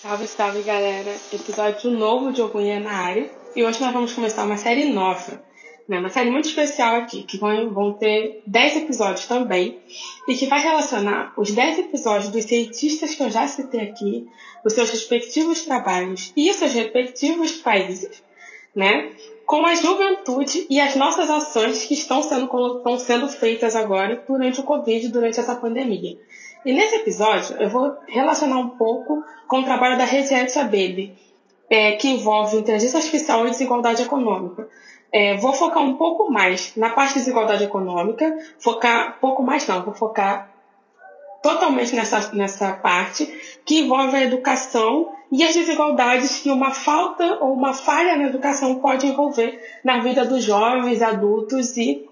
Salve, salve galera! Episódio novo de Ogunha na área e hoje nós vamos começar uma série nova, né? uma série muito especial aqui, que vão, ter 10 episódios também e que vai relacionar os 10 episódios dos cientistas que eu já citei aqui, os seus respectivos trabalhos e os seus respectivos países, né? com a juventude e as nossas ações que estão sendo, estão sendo feitas agora durante o Covid, durante essa pandemia. E nesse episódio eu vou relacionar um pouco com o trabalho da Rediette Abebe, é, que envolve inteligência artificial e desigualdade econômica. É, vou focar um pouco mais na parte de desigualdade econômica, focar pouco mais não, vou focar totalmente nessa, nessa parte que envolve a educação e as desigualdades que uma falta ou uma falha na educação pode envolver na vida dos jovens, adultos e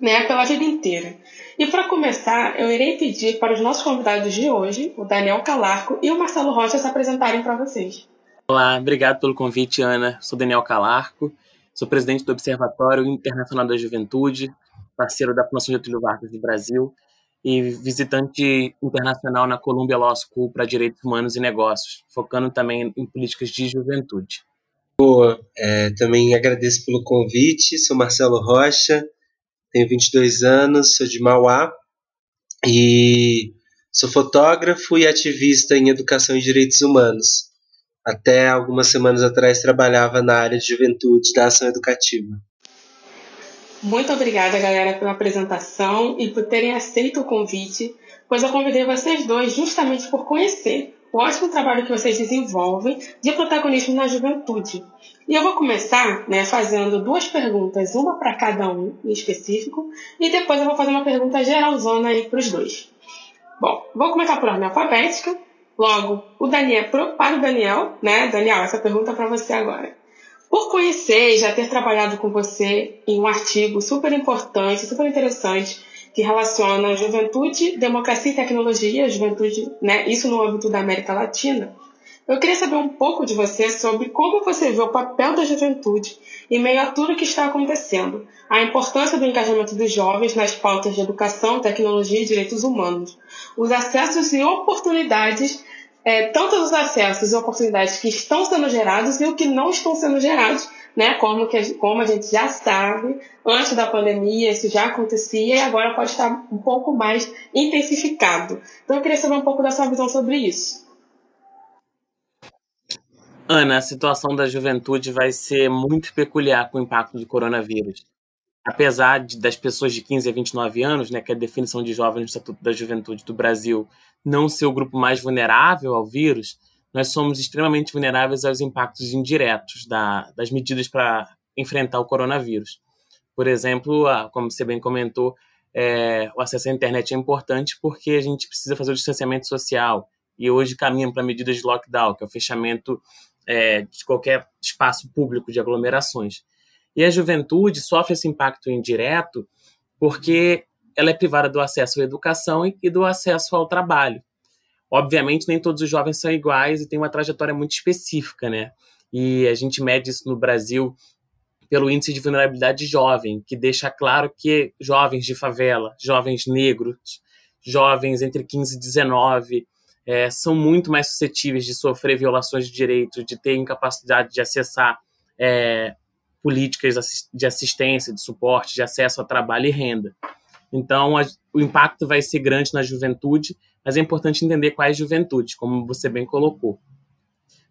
né, pela vida inteira. E para começar, eu irei pedir para os nossos convidados de hoje, o Daniel Calarco e o Marcelo Rocha, se apresentarem para vocês. Olá, obrigado pelo convite, Ana. Sou Daniel Calarco, sou presidente do Observatório Internacional da Juventude, parceiro da Fundação Getúlio Vargas do Brasil e visitante internacional na Columbia Law School para Direitos Humanos e Negócios, focando também em políticas de juventude. Boa, é, também agradeço pelo convite, sou Marcelo Rocha, tenho 22 anos, sou de Mauá e sou fotógrafo e ativista em educação e direitos humanos. Até algumas semanas atrás trabalhava na área de juventude da ação educativa. Muito obrigada, galera, pela apresentação e por terem aceito o convite, pois eu convidei vocês dois justamente por conhecer o ótimo trabalho que vocês desenvolvem de protagonismo na juventude. E eu vou começar né, fazendo duas perguntas, uma para cada um em específico, e depois eu vou fazer uma pergunta geralzona aí para os dois. Bom, vou começar por ordem alfabética. Logo, o Daniel, para o Daniel, né? Daniel, essa pergunta é para você agora. Por conhecer e já ter trabalhado com você em um artigo super importante, super interessante, que relaciona juventude, democracia e tecnologia, juventude, né, isso no âmbito da América Latina, eu queria saber um pouco de você sobre como você vê o papel da juventude em meio a tudo que está acontecendo, a importância do engajamento dos jovens nas pautas de educação, tecnologia e direitos humanos, os acessos e oportunidades é, tanto os acessos e oportunidades que estão sendo gerados e o que não estão sendo gerados, né? Como, que, como a gente já sabe, antes da pandemia isso já acontecia e agora pode estar um pouco mais intensificado. Então eu queria saber um pouco da sua visão sobre isso. Ana, a situação da juventude vai ser muito peculiar com o impacto do coronavírus. Apesar de, das pessoas de 15 a 29 anos, né, que é a definição de jovem no Estatuto da Juventude do Brasil, não ser o grupo mais vulnerável ao vírus, nós somos extremamente vulneráveis aos impactos indiretos da, das medidas para enfrentar o coronavírus. Por exemplo, como você bem comentou, é, o acesso à internet é importante porque a gente precisa fazer o distanciamento social e hoje caminham para medidas de lockdown, que é o fechamento é, de qualquer espaço público de aglomerações. E a juventude sofre esse impacto indireto porque ela é privada do acesso à educação e do acesso ao trabalho. Obviamente, nem todos os jovens são iguais e têm uma trajetória muito específica, né? E a gente mede isso no Brasil pelo índice de vulnerabilidade jovem, que deixa claro que jovens de favela, jovens negros, jovens entre 15 e 19, é, são muito mais suscetíveis de sofrer violações de direitos, de ter incapacidade de acessar é, políticas de assistência, de suporte, de acesso a trabalho e renda. Então, a, o impacto vai ser grande na juventude, mas é importante entender quais juventudes, como você bem colocou.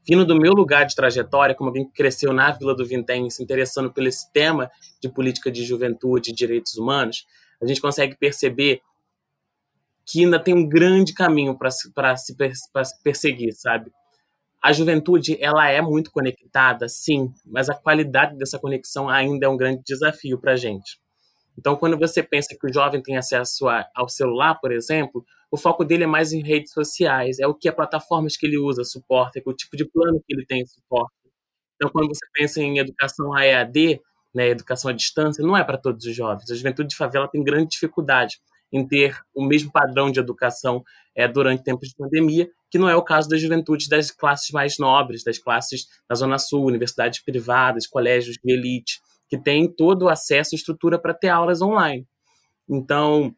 Vindo do meu lugar de trajetória, como alguém que cresceu na Vila do Vintém, se interessando pelo esse tema de política de juventude e direitos humanos, a gente consegue perceber que ainda tem um grande caminho para se, se perseguir, sabe? A juventude, ela é muito conectada, sim, mas a qualidade dessa conexão ainda é um grande desafio para a gente. Então, quando você pensa que o jovem tem acesso a, ao celular, por exemplo, o foco dele é mais em redes sociais, é o que as plataformas que ele usa suporta, é o tipo de plano que ele tem suporta. Então, quando você pensa em educação AEAD, né, educação à distância, não é para todos os jovens. A juventude de favela tem grande dificuldade em ter o mesmo padrão de educação é, durante tempos de pandemia, que não é o caso da juventude das classes mais nobres, das classes da Zona Sul, universidades privadas, colégios de elite que tem todo o acesso e estrutura para ter aulas online. Então,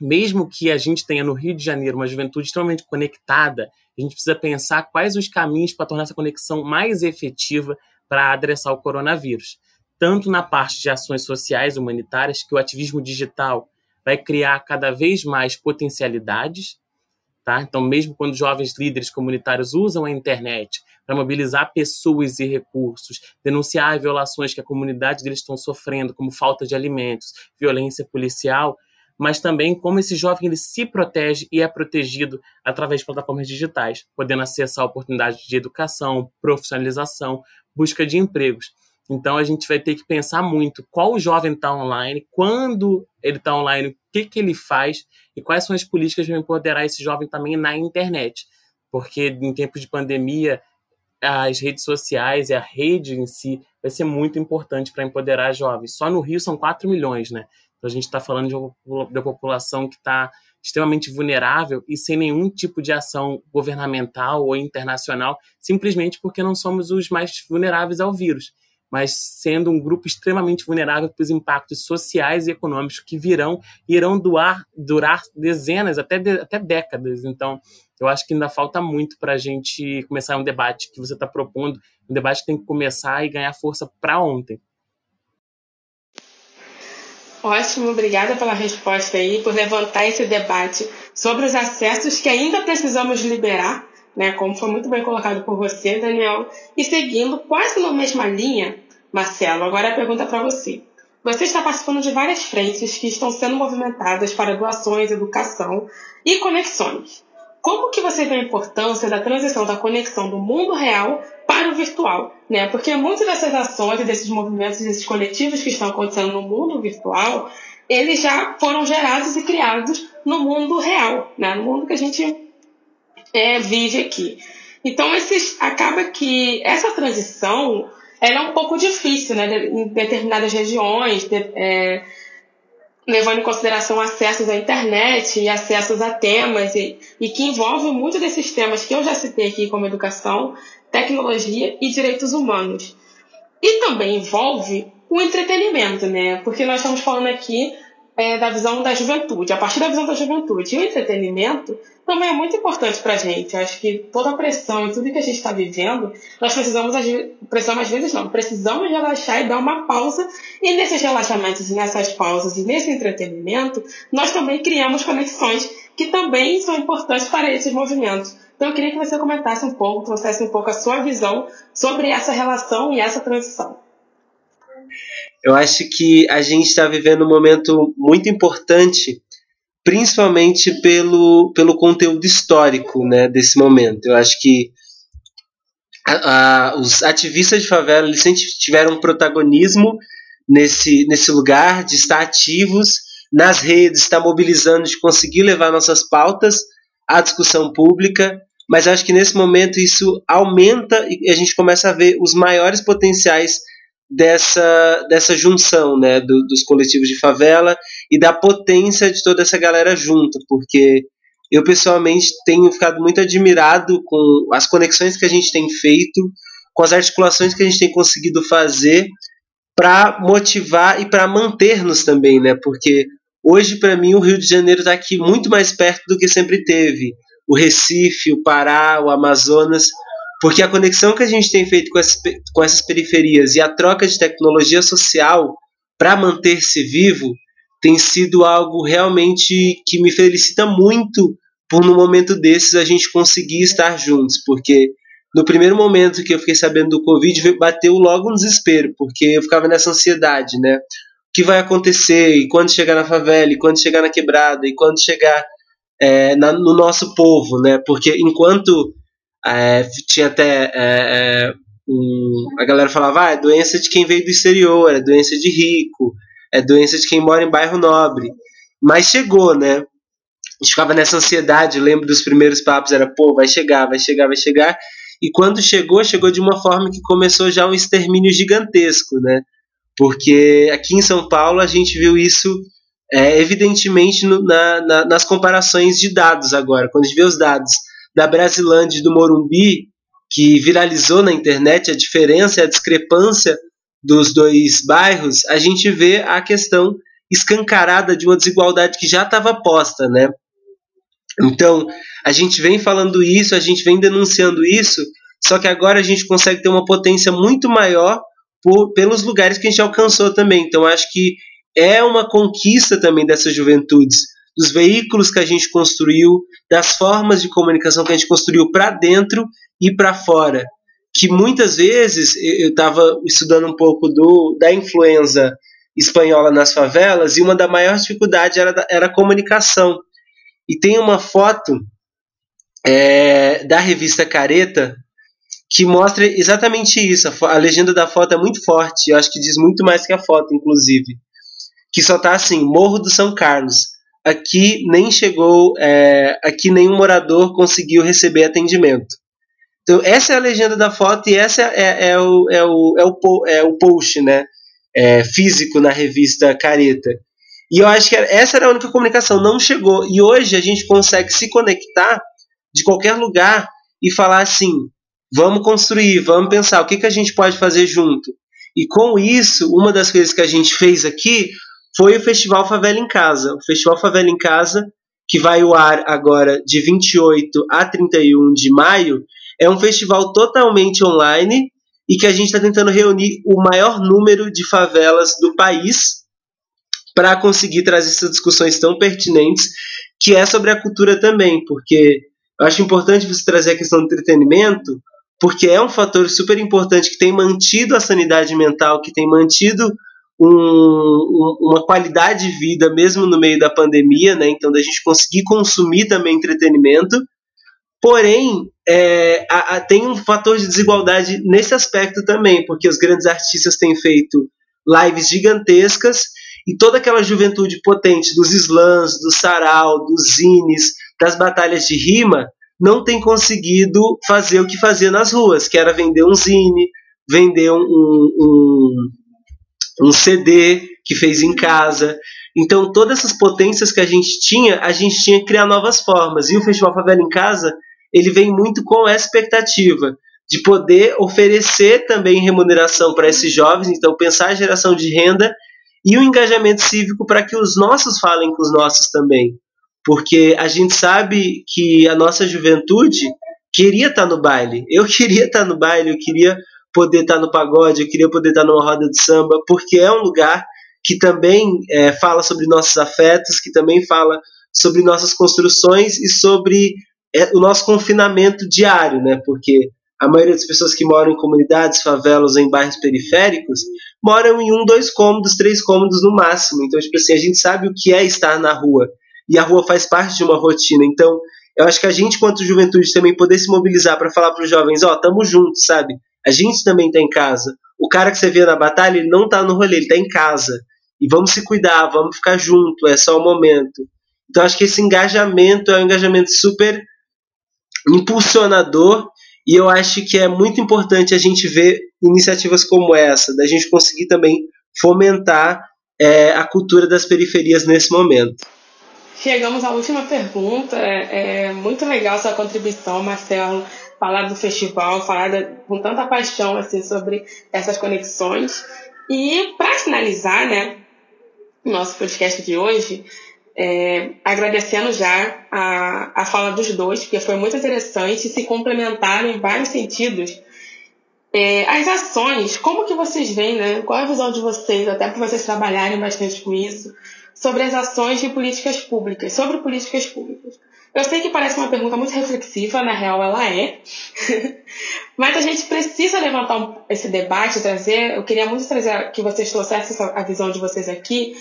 mesmo que a gente tenha no Rio de Janeiro uma juventude extremamente conectada, a gente precisa pensar quais os caminhos para tornar essa conexão mais efetiva para adressar o coronavírus. Tanto na parte de ações sociais humanitárias, que o ativismo digital vai criar cada vez mais potencialidades, tá? Então, mesmo quando jovens líderes comunitários usam a internet para mobilizar pessoas e recursos, denunciar violações que a comunidade deles estão sofrendo, como falta de alimentos, violência policial, mas também como esse jovem ele se protege e é protegido através de plataformas digitais, podendo acessar oportunidades de educação, profissionalização, busca de empregos. Então a gente vai ter que pensar muito qual jovem está online, quando ele está online, o que, que ele faz e quais são as políticas para empoderar esse jovem também na internet. Porque em tempos de pandemia, as redes sociais e a rede em si vai ser muito importante para empoderar jovens. Só no Rio são 4 milhões, né? Então a gente está falando de uma, população que está extremamente vulnerável e sem nenhum tipo de ação governamental ou internacional, simplesmente porque não somos os mais vulneráveis ao vírus, mas sendo um grupo extremamente vulnerável para os impactos sociais e econômicos que virão e irão durar, durar dezenas, até, de, até décadas. Então, eu acho que ainda falta muito para a gente começar um debate que você está propondo, um debate que tem que começar e ganhar força para ontem. Ótimo, obrigada pela resposta aí, por levantar esse debate sobre os acessos que ainda precisamos liberar, né, como foi muito bem colocado por você, Daniel. E seguindo quase na mesma linha, Marcelo, agora a pergunta para você. Você está participando de várias frentes que estão sendo movimentadas para doações, educação e conexões. Como que você vê a importância da transição da conexão do mundo real para o virtual, né? Porque muitas dessas ações, desses movimentos, desses coletivos que estão acontecendo no mundo virtual, eles já foram gerados e criados no mundo real, né? No mundo que a gente é, vive aqui. Então, esses, acaba que essa transição ela é um pouco difícil, né? Em determinadas regiões, de, é, levando em consideração acessos à internet e acessos a temas e, e que envolve muito desses temas que eu já citei aqui como educação, tecnologia e direitos humanos. E também envolve o entretenimento, né? Porque nós estamos falando aqui é, da visão da juventude, a partir da visão da juventude. E o entretenimento também é muito importante para a gente. Eu acho que toda a pressão e tudo que a gente está vivendo, nós precisamos, precisamos às vezes não, precisamos relaxar e dar uma pausa. E nesses relaxamentos, nessas pausas e nesse entretenimento, nós também criamos conexões que também são importantes para esses movimentos. Então eu queria que você comentasse um pouco, trouxesse um pouco a sua visão sobre essa relação e essa transição. Eu acho que a gente está vivendo um momento muito importante, principalmente pelo, pelo conteúdo histórico né, desse momento. Eu acho que a, a, os ativistas de favela eles sempre tiveram protagonismo nesse, nesse lugar de estar ativos nas redes, estar mobilizando, de conseguir levar nossas pautas à discussão pública mas acho que nesse momento isso aumenta e a gente começa a ver os maiores potenciais dessa, dessa junção né, do, dos coletivos de favela e da potência de toda essa galera junto, porque eu pessoalmente tenho ficado muito admirado com as conexões que a gente tem feito, com as articulações que a gente tem conseguido fazer para motivar e para manter-nos também, né? Porque hoje para mim o Rio de Janeiro está aqui muito mais perto do que sempre teve o Recife, o Pará, o Amazonas, porque a conexão que a gente tem feito com essas, com essas periferias e a troca de tecnologia social para manter-se vivo tem sido algo realmente que me felicita muito por no momento desses a gente conseguir estar juntos, porque no primeiro momento que eu fiquei sabendo do Covid, bateu logo um desespero, porque eu ficava nessa ansiedade, né? O que vai acontecer? E quando chegar na favela? E quando chegar na quebrada? E quando chegar é, na, no nosso povo, né? Porque enquanto é, tinha até é, é, um, a galera falava, ah, é doença de quem veio do exterior, é doença de rico, é doença de quem mora em bairro nobre. Mas chegou, né? A gente ficava nessa ansiedade, lembro dos primeiros papos, era, pô, vai chegar, vai chegar, vai chegar. E quando chegou, chegou de uma forma que começou já um extermínio gigantesco, né? Porque aqui em São Paulo a gente viu isso é, evidentemente no, na, na, nas comparações de dados agora. Quando a gente vê os dados da Brasilândia e do Morumbi, que viralizou na internet, a diferença, a discrepância dos dois bairros, a gente vê a questão escancarada de uma desigualdade que já estava posta, né? Então, a gente vem falando isso, a gente vem denunciando isso, só que agora a gente consegue ter uma potência muito maior por, pelos lugares que a gente alcançou também. Então, acho que é uma conquista também dessas juventudes, dos veículos que a gente construiu, das formas de comunicação que a gente construiu para dentro e para fora. Que muitas vezes eu estava estudando um pouco do, da influenza espanhola nas favelas e uma da maior dificuldade era, era a comunicação. E tem uma foto é, da revista Careta que mostra exatamente isso. A, legenda da foto é muito forte, eu acho que diz muito mais que a foto, inclusive. Que só tá assim: Morro do São Carlos. Aqui nem chegou, é, aqui nenhum morador conseguiu receber atendimento. Então, essa é a legenda da foto e essa é, é, o, é, o, é, o, é o post né, é, físico na revista Careta. E eu acho que essa era a única comunicação, não chegou. E hoje a gente consegue se conectar de qualquer lugar e falar assim: vamos construir, vamos pensar o que, que a gente pode fazer junto. E com isso, uma das coisas que a gente fez aqui foi o Festival Favela em Casa. O Festival Favela em Casa, que vai ao ar agora de 28 a 31 de maio, é um festival totalmente online e que a gente está tentando reunir o maior número de favelas do país para conseguir trazer essas discussões tão pertinentes, que é sobre a cultura também, porque eu acho importante você trazer a questão do entretenimento, porque é um fator super importante que tem mantido a sanidade mental, que tem mantido um, um, uma qualidade de vida mesmo no meio da pandemia, né? Então da gente conseguir consumir também entretenimento. Porém, é, a, a, tem um fator de desigualdade nesse aspecto também, porque os grandes artistas têm feito lives gigantescas e toda aquela juventude potente dos slams, do sarau, dos zines, das batalhas de rima, não tem conseguido fazer o que fazia nas ruas, que era vender um zine, vender um, um, um CD que fez em casa. Então, todas essas potências que a gente tinha, a gente tinha que criar novas formas. E o Festival Favela em Casa, ele vem muito com essa expectativa de poder oferecer também remuneração para esses jovens, então pensar a geração de renda e o engajamento cívico para que os nossos falem com os nossos também. Porque a gente sabe que a nossa juventude queria estar no baile. Eu queria estar no baile, eu queria poder estar tá no pagode, eu queria poder estar numa roda de samba, porque é um lugar que também é, fala sobre nossos afetos, que também fala sobre nossas construções e sobre é, o nosso confinamento diário, né? Porque a maioria das pessoas que moram em comunidades, favelas em bairros periféricos moram em um, dois cômodos, três cômodos no máximo. Então, tipo assim, a gente sabe o que é estar na rua. E a rua faz parte de uma rotina. Então, eu acho que a gente, quanto juventude, também poder se mobilizar para falar para os jovens: ó, oh, tamo juntos, sabe? A gente também tá em casa. O cara que você vê na batalha, ele não tá no rolê, ele tá em casa. E vamos se cuidar, vamos ficar junto, é só o momento. Então, acho que esse engajamento é um engajamento super impulsionador e eu acho que é muito importante a gente ver iniciativas como essa, da gente conseguir também fomentar é, a cultura das periferias nesse momento. Chegamos à última pergunta. É, é muito legal sua contribuição, Marcelo, falar do festival, falar da, com tanta paixão assim sobre essas conexões. E para finalizar, né, nosso podcast de hoje, é, agradecendo já a, a fala dos dois, porque foi muito interessante, se complementaram em vários sentidos. É, as ações, como que vocês veem, né? Qual é a visão de vocês, até para vocês trabalharem bastante com isso, sobre as ações de políticas públicas, sobre políticas públicas. Eu sei que parece uma pergunta muito reflexiva, na real ela é, mas a gente precisa levantar esse debate, trazer, eu queria muito trazer que vocês trouxessem a visão de vocês aqui,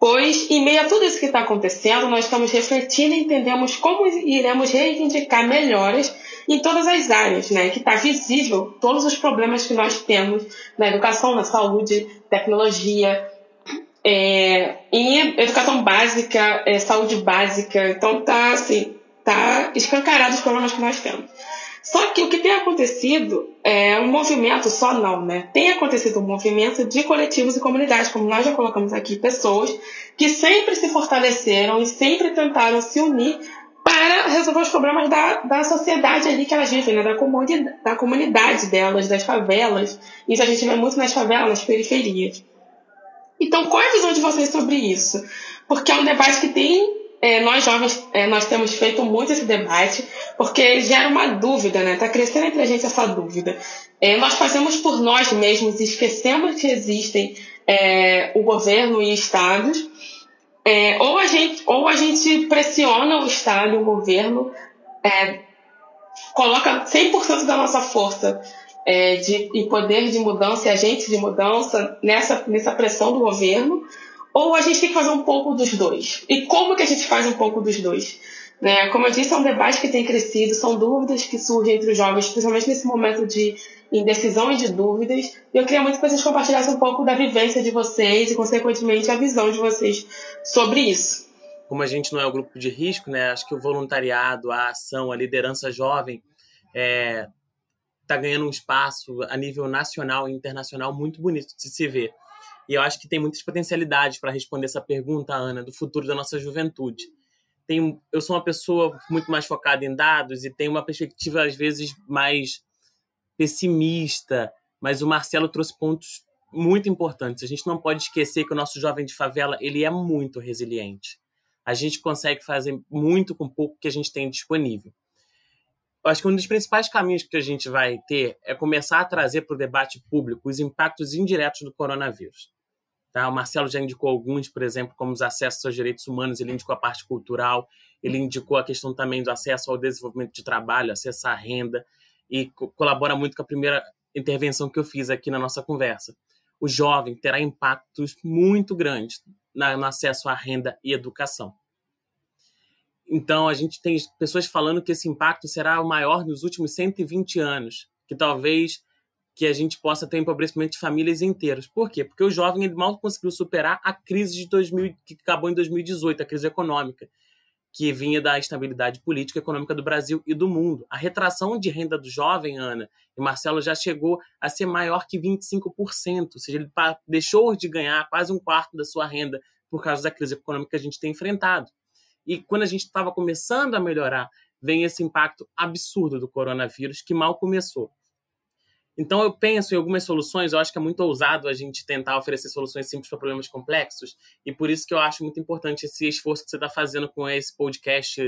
Pois, em meio a tudo isso que está acontecendo, nós estamos refletindo e entendemos como iremos reivindicar melhores em todas as áreas, né? Que está visível todos os problemas que nós temos na educação, na saúde, tecnologia, é, educação básica, é, saúde básica. Então, tá assim, tá escancarado os problemas que nós temos. Só que o que tem acontecido é um movimento, só não, né? Tem acontecido um movimento de coletivos e comunidades, como nós já colocamos aqui, pessoas que sempre se fortaleceram e sempre tentaram se unir para resolver os problemas da, da sociedade ali que elas vivem, né? da, comunidade, da comunidade delas, das favelas. Isso a gente vê muito nas favelas, nas periferias. Então, qual é a visão de vocês sobre isso? Porque é um debate que tem é, nós jovens, é, nós temos feito muito esse debate, porque gera uma dúvida, né? Está crescendo entre a gente essa dúvida. É, nós fazemos por nós mesmos e esquecemos que existem é, o governo e estados, é, ou, a gente, ou a gente pressiona o Estado o governo, é, coloca 100% da nossa força de, e poder de mudança e agente de mudança nessa, nessa pressão do governo, ou a gente tem que fazer um pouco dos dois? E como que a gente faz um pouco dos dois? Né? Como eu disse, é um debate que tem crescido, são dúvidas que surgem entre os jovens, principalmente nesse momento de indecisão e de dúvidas. E eu queria muito que vocês compartilhassem um pouco da vivência de vocês e, consequentemente, a visão de vocês sobre isso. Como a gente não é um grupo de risco, né? acho que o voluntariado, a ação, a liderança jovem é, tá ganhando um espaço a nível nacional e internacional muito bonito de se ver. E eu acho que tem muitas potencialidades para responder essa pergunta, Ana, do futuro da nossa juventude. Tem, eu sou uma pessoa muito mais focada em dados e tenho uma perspectiva, às vezes, mais pessimista, mas o Marcelo trouxe pontos muito importantes. A gente não pode esquecer que o nosso jovem de favela ele é muito resiliente. A gente consegue fazer muito com pouco que a gente tem disponível. Acho que um dos principais caminhos que a gente vai ter é começar a trazer para o debate público os impactos indiretos do coronavírus. Tá? O Marcelo já indicou alguns, por exemplo, como os acessos aos direitos humanos, ele indicou a parte cultural, ele indicou a questão também do acesso ao desenvolvimento de trabalho, acesso à renda, e co colabora muito com a primeira intervenção que eu fiz aqui na nossa conversa. O jovem terá impactos muito grandes no acesso à renda e educação. Então, a gente tem pessoas falando que esse impacto será o maior nos últimos 120 anos, que talvez que a gente possa ter empobrecimento de famílias inteiras. Por quê? Porque o jovem mal conseguiu superar a crise de 2000, que acabou em 2018, a crise econômica, que vinha da estabilidade política e econômica do Brasil e do mundo. A retração de renda do jovem, Ana, e Marcelo já chegou a ser maior que 25%, ou seja, ele deixou de ganhar quase um quarto da sua renda por causa da crise econômica que a gente tem enfrentado. E quando a gente estava começando a melhorar, vem esse impacto absurdo do coronavírus que mal começou. Então, eu penso em algumas soluções, eu acho que é muito ousado a gente tentar oferecer soluções simples para problemas complexos, e por isso que eu acho muito importante esse esforço que você está fazendo com esse podcast,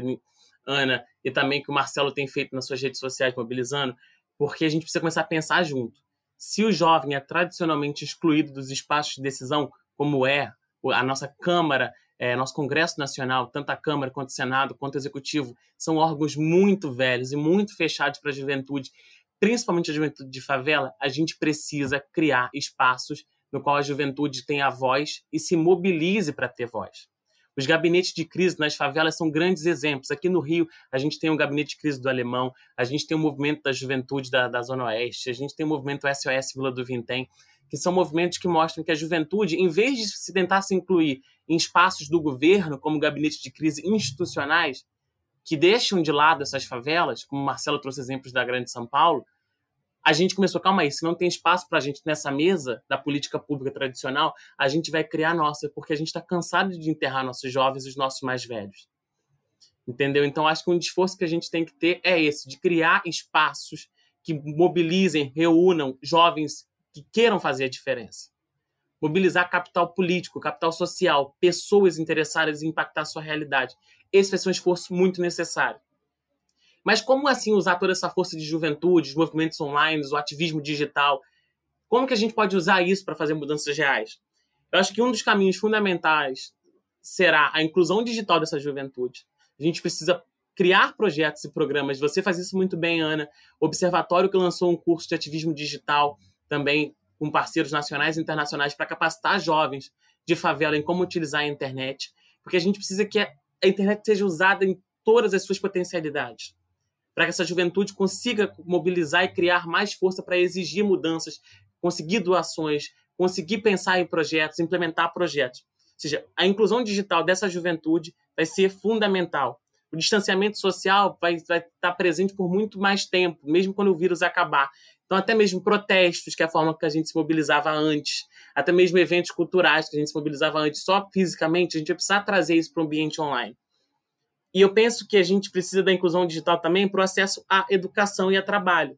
Ana, e também que o Marcelo tem feito nas suas redes sociais, mobilizando, porque a gente precisa começar a pensar junto. Se o jovem é tradicionalmente excluído dos espaços de decisão, como é a nossa Câmara, é, nosso Congresso Nacional, tanto a Câmara quanto o Senado, quanto o Executivo, são órgãos muito velhos e muito fechados para a juventude, principalmente a juventude de favela, a gente precisa criar espaços no qual a juventude tenha voz e se mobilize para ter voz. Os gabinetes de crise nas favelas são grandes exemplos. Aqui no Rio, a gente tem o gabinete de crise do Alemão, a gente tem o movimento da juventude da, da Zona Oeste, a gente tem o movimento SOS Vila do Vintém, que são movimentos que mostram que a juventude, em vez de se tentar se incluir em espaços do governo, como gabinete de crise institucionais, que deixam de lado essas favelas, como o Marcelo trouxe exemplos da Grande São Paulo, a gente começou, calma aí, se não tem espaço para a gente nessa mesa da política pública tradicional, a gente vai criar nossa, porque a gente está cansado de enterrar nossos jovens e os nossos mais velhos. Entendeu? Então, acho que um esforço que a gente tem que ter é esse, de criar espaços que mobilizem, reúnam jovens que queiram fazer a diferença. Mobilizar capital político, capital social, pessoas interessadas em impactar a sua realidade. Esse vai ser um esforço muito necessário. Mas como assim usar toda essa força de juventude, os movimentos online, o ativismo digital? Como que a gente pode usar isso para fazer mudanças reais? Eu acho que um dos caminhos fundamentais será a inclusão digital dessa juventude. A gente precisa criar projetos e programas. Você faz isso muito bem, Ana. O Observatório que lançou um curso de ativismo digital também com parceiros nacionais e internacionais para capacitar jovens de favela em como utilizar a internet, porque a gente precisa que a internet seja usada em todas as suas potencialidades para que essa juventude consiga mobilizar e criar mais força para exigir mudanças, conseguir doações, conseguir pensar em projetos, implementar projetos. Ou seja, a inclusão digital dessa juventude vai ser fundamental. O distanciamento social vai, vai estar presente por muito mais tempo, mesmo quando o vírus acabar. Então, até mesmo protestos, que é a forma que a gente se mobilizava antes, até mesmo eventos culturais que a gente se mobilizava antes, só fisicamente, a gente vai precisar trazer isso para o ambiente online. E eu penso que a gente precisa da inclusão digital também para o acesso à educação e a trabalho.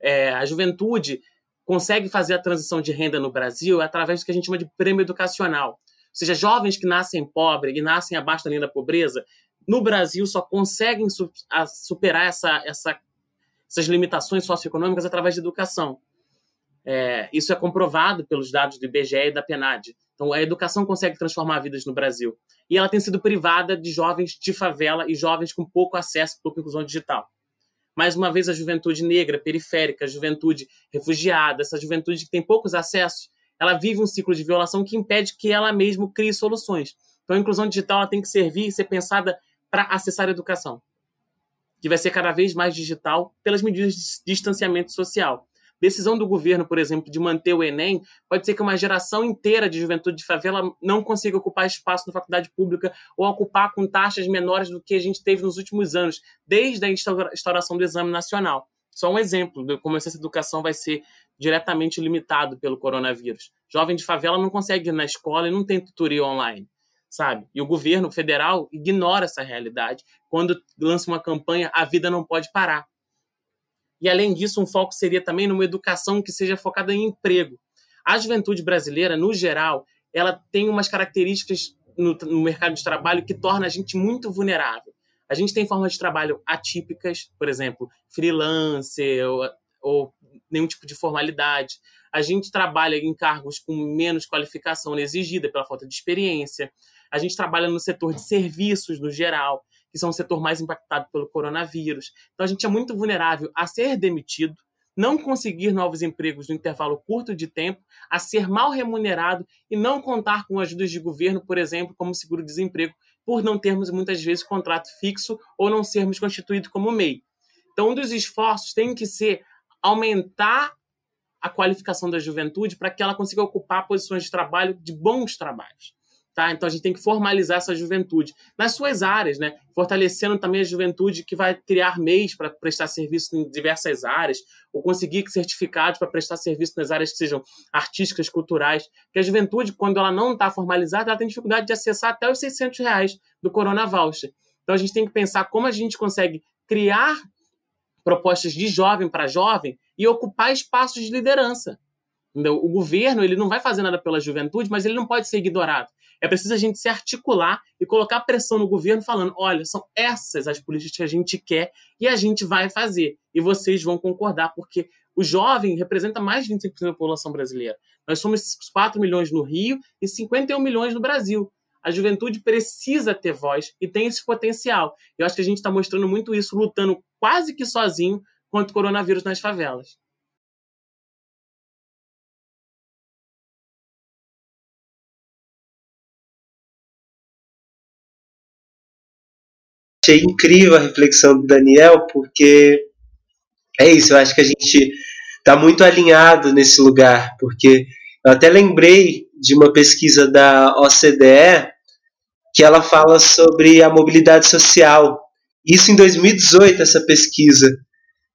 É, a juventude consegue fazer a transição de renda no Brasil através do que a gente chama de prêmio educacional. Ou seja, jovens que nascem pobres e nascem abaixo da linha da pobreza, no Brasil só conseguem superar essa, essa, essas limitações socioeconômicas através de educação. É, isso é comprovado pelos dados do IBGE e da PNAD. Então, a educação consegue transformar vidas no Brasil. E ela tem sido privada de jovens de favela e jovens com pouco acesso à inclusão digital. Mais uma vez, a juventude negra, periférica, a juventude refugiada, essa juventude que tem poucos acessos, ela vive um ciclo de violação que impede que ela mesma crie soluções. Então, a inclusão digital tem que servir e ser pensada para acessar a educação, que vai ser cada vez mais digital pelas medidas de distanciamento social. Decisão do governo, por exemplo, de manter o Enem, pode ser que uma geração inteira de juventude de favela não consiga ocupar espaço na faculdade pública ou ocupar com taxas menores do que a gente teve nos últimos anos, desde a instauração do Exame Nacional. Só um exemplo de como essa educação vai ser diretamente limitado pelo coronavírus. Jovem de favela não consegue ir na escola e não tem tutoria online sabe? E o governo federal ignora essa realidade quando lança uma campanha A Vida Não Pode Parar. E além disso, um foco seria também numa educação que seja focada em emprego. A juventude brasileira, no geral, ela tem umas características no, no mercado de trabalho que torna a gente muito vulnerável. A gente tem formas de trabalho atípicas, por exemplo, freelancer ou, ou nenhum tipo de formalidade. A gente trabalha em cargos com menos qualificação exigida pela falta de experiência. A gente trabalha no setor de serviços no geral, que são o setor mais impactado pelo coronavírus. Então a gente é muito vulnerável a ser demitido, não conseguir novos empregos no intervalo curto de tempo, a ser mal remunerado e não contar com ajudas de governo, por exemplo, como seguro-desemprego, por não termos muitas vezes contrato fixo ou não sermos constituídos como MEI. Então, um dos esforços tem que ser aumentar a qualificação da juventude para que ela consiga ocupar posições de trabalho de bons trabalhos. Tá? Então a gente tem que formalizar essa juventude nas suas áreas, né? fortalecendo também a juventude que vai criar meios para prestar serviço em diversas áreas, ou conseguir certificados para prestar serviço nas áreas que sejam artísticas, culturais. Porque a juventude, quando ela não está formalizada, ela tem dificuldade de acessar até os 600 reais do Corona Voucher. Então a gente tem que pensar como a gente consegue criar propostas de jovem para jovem e ocupar espaços de liderança. O governo ele não vai fazer nada pela juventude, mas ele não pode ser ignorado. É preciso a gente se articular e colocar pressão no governo falando: olha, são essas as políticas que a gente quer e a gente vai fazer. E vocês vão concordar, porque o jovem representa mais de 25% da população brasileira. Nós somos 4 milhões no Rio e 51 milhões no Brasil. A juventude precisa ter voz e tem esse potencial. Eu acho que a gente está mostrando muito isso, lutando quase que sozinho contra o coronavírus nas favelas. Achei incrível a reflexão do Daniel, porque é isso, eu acho que a gente está muito alinhado nesse lugar, porque eu até lembrei de uma pesquisa da OCDE que ela fala sobre a mobilidade social. Isso em 2018, essa pesquisa,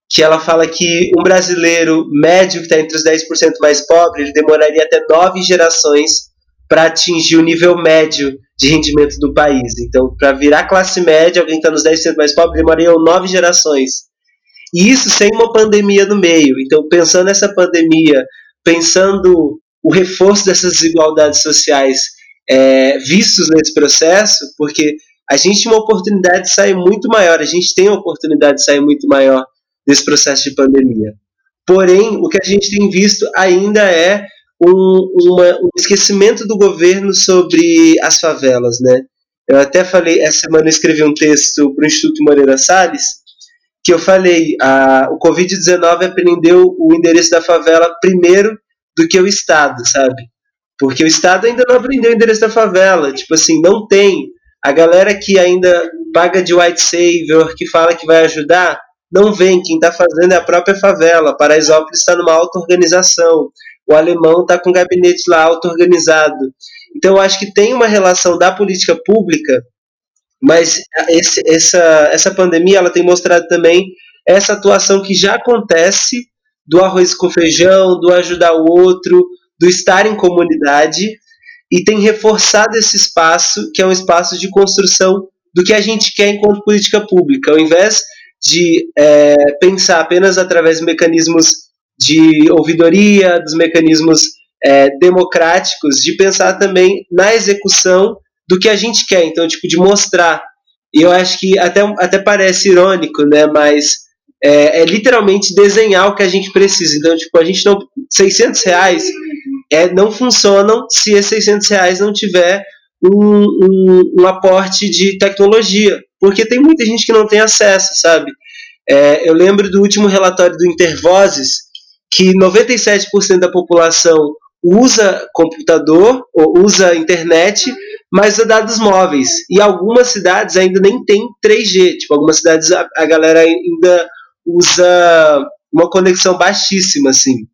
que ela fala que um brasileiro médio que está entre os 10% mais pobres, ele demoraria até nove gerações para atingir o nível médio de rendimento do país. Então, para virar classe média, alguém está nos 10% mais pobre, demoraria nove gerações. E isso sem uma pandemia no meio. Então, pensando nessa pandemia, pensando o reforço dessas desigualdades sociais é, vistos nesse processo, porque a gente tem uma oportunidade de sair muito maior, a gente tem uma oportunidade de sair muito maior desse processo de pandemia. Porém, o que a gente tem visto ainda é um, uma, um esquecimento do governo sobre as favelas, né? Eu até falei, essa semana eu escrevi um texto para o Instituto Moreira Salles, que eu falei, a, o Covid-19 aprendeu o endereço da favela primeiro do que o Estado, sabe? Porque o Estado ainda não aprendeu o endereço da favela, tipo assim, não tem. A galera que ainda paga de white savior, que fala que vai ajudar, não vem. Quem está fazendo é a própria favela. Paraisópolis está numa auto-organização o alemão está com o gabinete lá auto-organizado. Então, eu acho que tem uma relação da política pública, mas esse, essa, essa pandemia ela tem mostrado também essa atuação que já acontece do arroz com feijão, do ajudar o outro, do estar em comunidade, e tem reforçado esse espaço, que é um espaço de construção do que a gente quer enquanto política pública, ao invés de é, pensar apenas através de mecanismos de ouvidoria, dos mecanismos é, democráticos, de pensar também na execução do que a gente quer. Então, tipo, de mostrar. E eu acho que até, até parece irônico, né? Mas é, é, literalmente desenhar o que a gente precisa. Então, tipo, a gente não. 600 reais é, não funcionam se esses 600 reais não tiver um, um, um, aporte de tecnologia. Porque tem muita gente que não tem acesso, sabe? É, eu lembro do último relatório do Intervozes, que 97% da população usa computador ou usa internet, mas usa dados móveis. E algumas cidades ainda nem tem 3G. Tipo, algumas cidades a, a galera ainda usa uma conexão baixíssima, assim.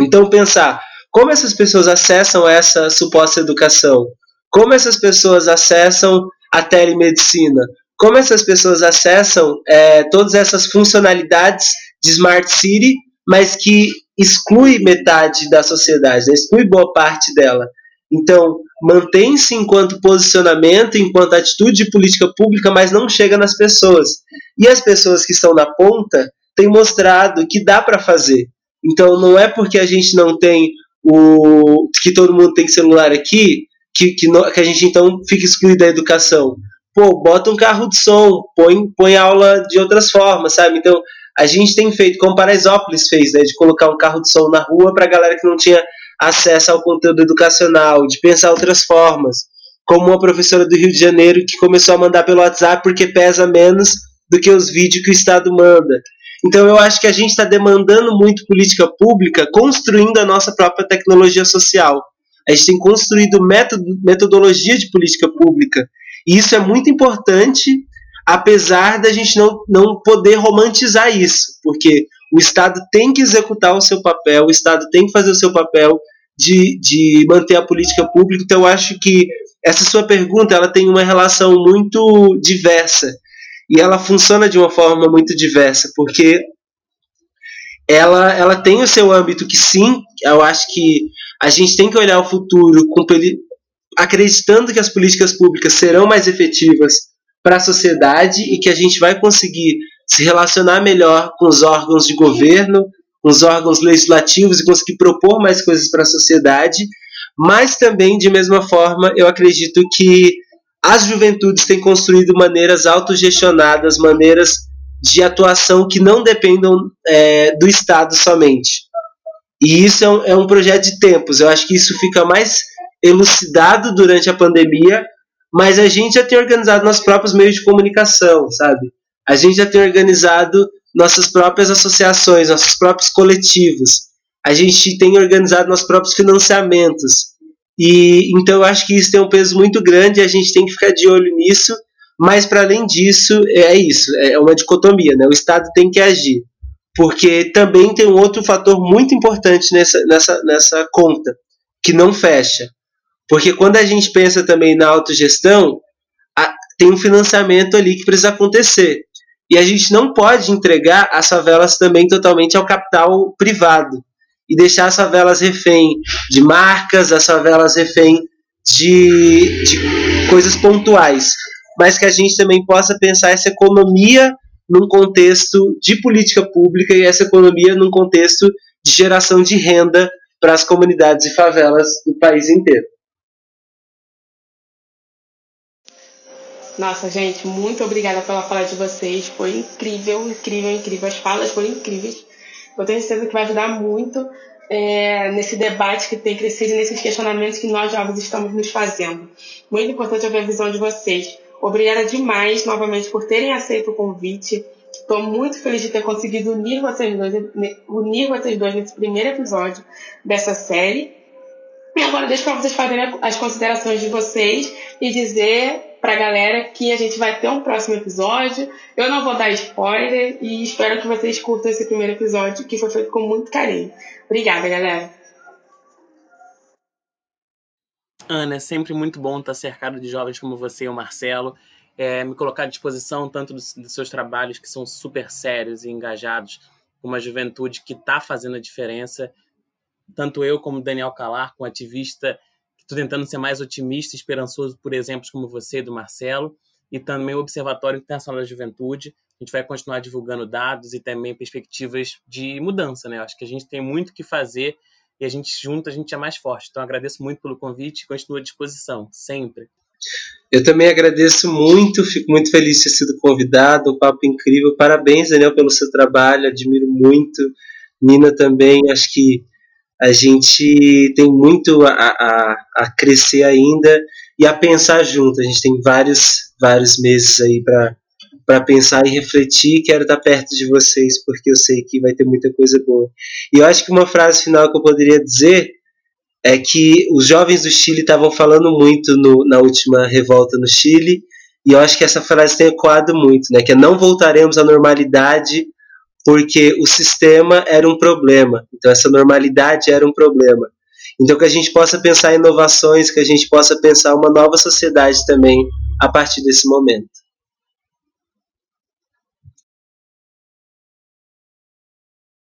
Então, pensar como essas pessoas acessam essa suposta educação, como essas pessoas acessam a telemedicina, como essas pessoas acessam é, todas essas funcionalidades de Smart City, mas que exclui metade da sociedade, né? exclui boa parte dela. Então, mantém-se enquanto posicionamento, enquanto atitude de política pública, mas não chega nas pessoas. E as pessoas que estão na ponta têm mostrado que dá para fazer. Então, não é porque a gente não tem o. que todo mundo tem celular aqui, que, que, no, que a gente então fica excluído da educação. Pô, bota um carro de som, põe, põe aula de outras formas, sabe? Então, a gente tem feito, como Paraisópolis fez, né, de colocar um carro de som na rua para a galera que não tinha acesso ao conteúdo educacional, de pensar outras formas. Como uma professora do Rio de Janeiro que começou a mandar pelo WhatsApp porque pesa menos do que os vídeos que o Estado manda. Então eu acho que a gente está demandando muito política pública, construindo a nossa própria tecnologia social. A gente tem construído método, metodologia de política pública. E isso é muito importante, apesar da gente não, não poder romantizar isso, porque o Estado tem que executar o seu papel, o Estado tem que fazer o seu papel de, de manter a política pública. Então, eu acho que essa sua pergunta ela tem uma relação muito diversa e ela funciona de uma forma muito diversa, porque ela, ela tem o seu âmbito que sim, eu acho que a gente tem que olhar o futuro com, acreditando que as políticas públicas serão mais efetivas para a sociedade e que a gente vai conseguir se relacionar melhor com os órgãos de governo, com os órgãos legislativos e conseguir propor mais coisas para a sociedade, mas também, de mesma forma, eu acredito que as juventudes têm construído maneiras autogestionadas, maneiras de atuação que não dependam é, do Estado somente. E isso é um, é um projeto de tempos. Eu acho que isso fica mais elucidado durante a pandemia, mas a gente já tem organizado nossos próprios meios de comunicação, sabe? A gente já tem organizado nossas próprias associações, nossos próprios coletivos. A gente tem organizado nossos próprios financiamentos. E então eu acho que isso tem um peso muito grande e a gente tem que ficar de olho nisso. Mas para além disso, é isso, é uma dicotomia, né? O Estado tem que agir. Porque também tem um outro fator muito importante nessa, nessa, nessa conta, que não fecha. Porque quando a gente pensa também na autogestão, a, tem um financiamento ali que precisa acontecer. E a gente não pode entregar as favelas também totalmente ao capital privado e deixar as favelas refém de marcas, as favelas refém de, de coisas pontuais, mas que a gente também possa pensar essa economia num contexto de política pública e essa economia num contexto de geração de renda para as comunidades e favelas do país inteiro. Nossa, gente, muito obrigada pela fala de vocês. Foi incrível, incrível, incrível. As falas foram incríveis. Eu tenho certeza que vai ajudar muito é, nesse debate que tem crescido nesses questionamentos que nós jovens estamos nos fazendo. Muito importante ouvir a visão de vocês. Obrigada demais novamente por terem aceito o convite. Estou muito feliz de ter conseguido unir vocês dois, unir vocês dois nesse primeiro episódio dessa série. E agora deixo para vocês fazerem as considerações de vocês e dizer para galera que a gente vai ter um próximo episódio. Eu não vou dar spoiler e espero que vocês curtam esse primeiro episódio que foi feito com muito carinho. Obrigada, galera. Ana, é sempre muito bom estar cercado de jovens como você e o Marcelo. É, me colocar à disposição tanto dos, dos, seus trabalhos, que são super sérios e engajados, com uma juventude que está fazendo a diferença tanto eu como Daniel Calar, com ativista, estou tentando ser mais otimista e esperançoso por exemplos como você e do Marcelo. e também o Observatório Internacional da Juventude. A gente vai continuar divulgando dados e também perspectivas de mudança, né? Acho que a gente tem muito que fazer e a gente junto a gente é mais forte. Então agradeço muito pelo convite e continuo à disposição, sempre. Eu também agradeço muito, fico muito feliz de ter sido convidado, um papo incrível. Parabéns, Daniel, pelo seu trabalho, admiro muito. Nina também, acho que a gente tem muito a, a, a crescer ainda e a pensar junto. A gente tem vários, vários meses aí para pensar e refletir. Quero estar perto de vocês porque eu sei que vai ter muita coisa boa. E eu acho que uma frase final que eu poderia dizer é que os jovens do Chile estavam falando muito no, na última revolta no Chile, e eu acho que essa frase tem ecoado muito, né? Que é não voltaremos à normalidade porque o sistema era um problema. Então essa normalidade era um problema. Então que a gente possa pensar em inovações, que a gente possa pensar uma nova sociedade também a partir desse momento.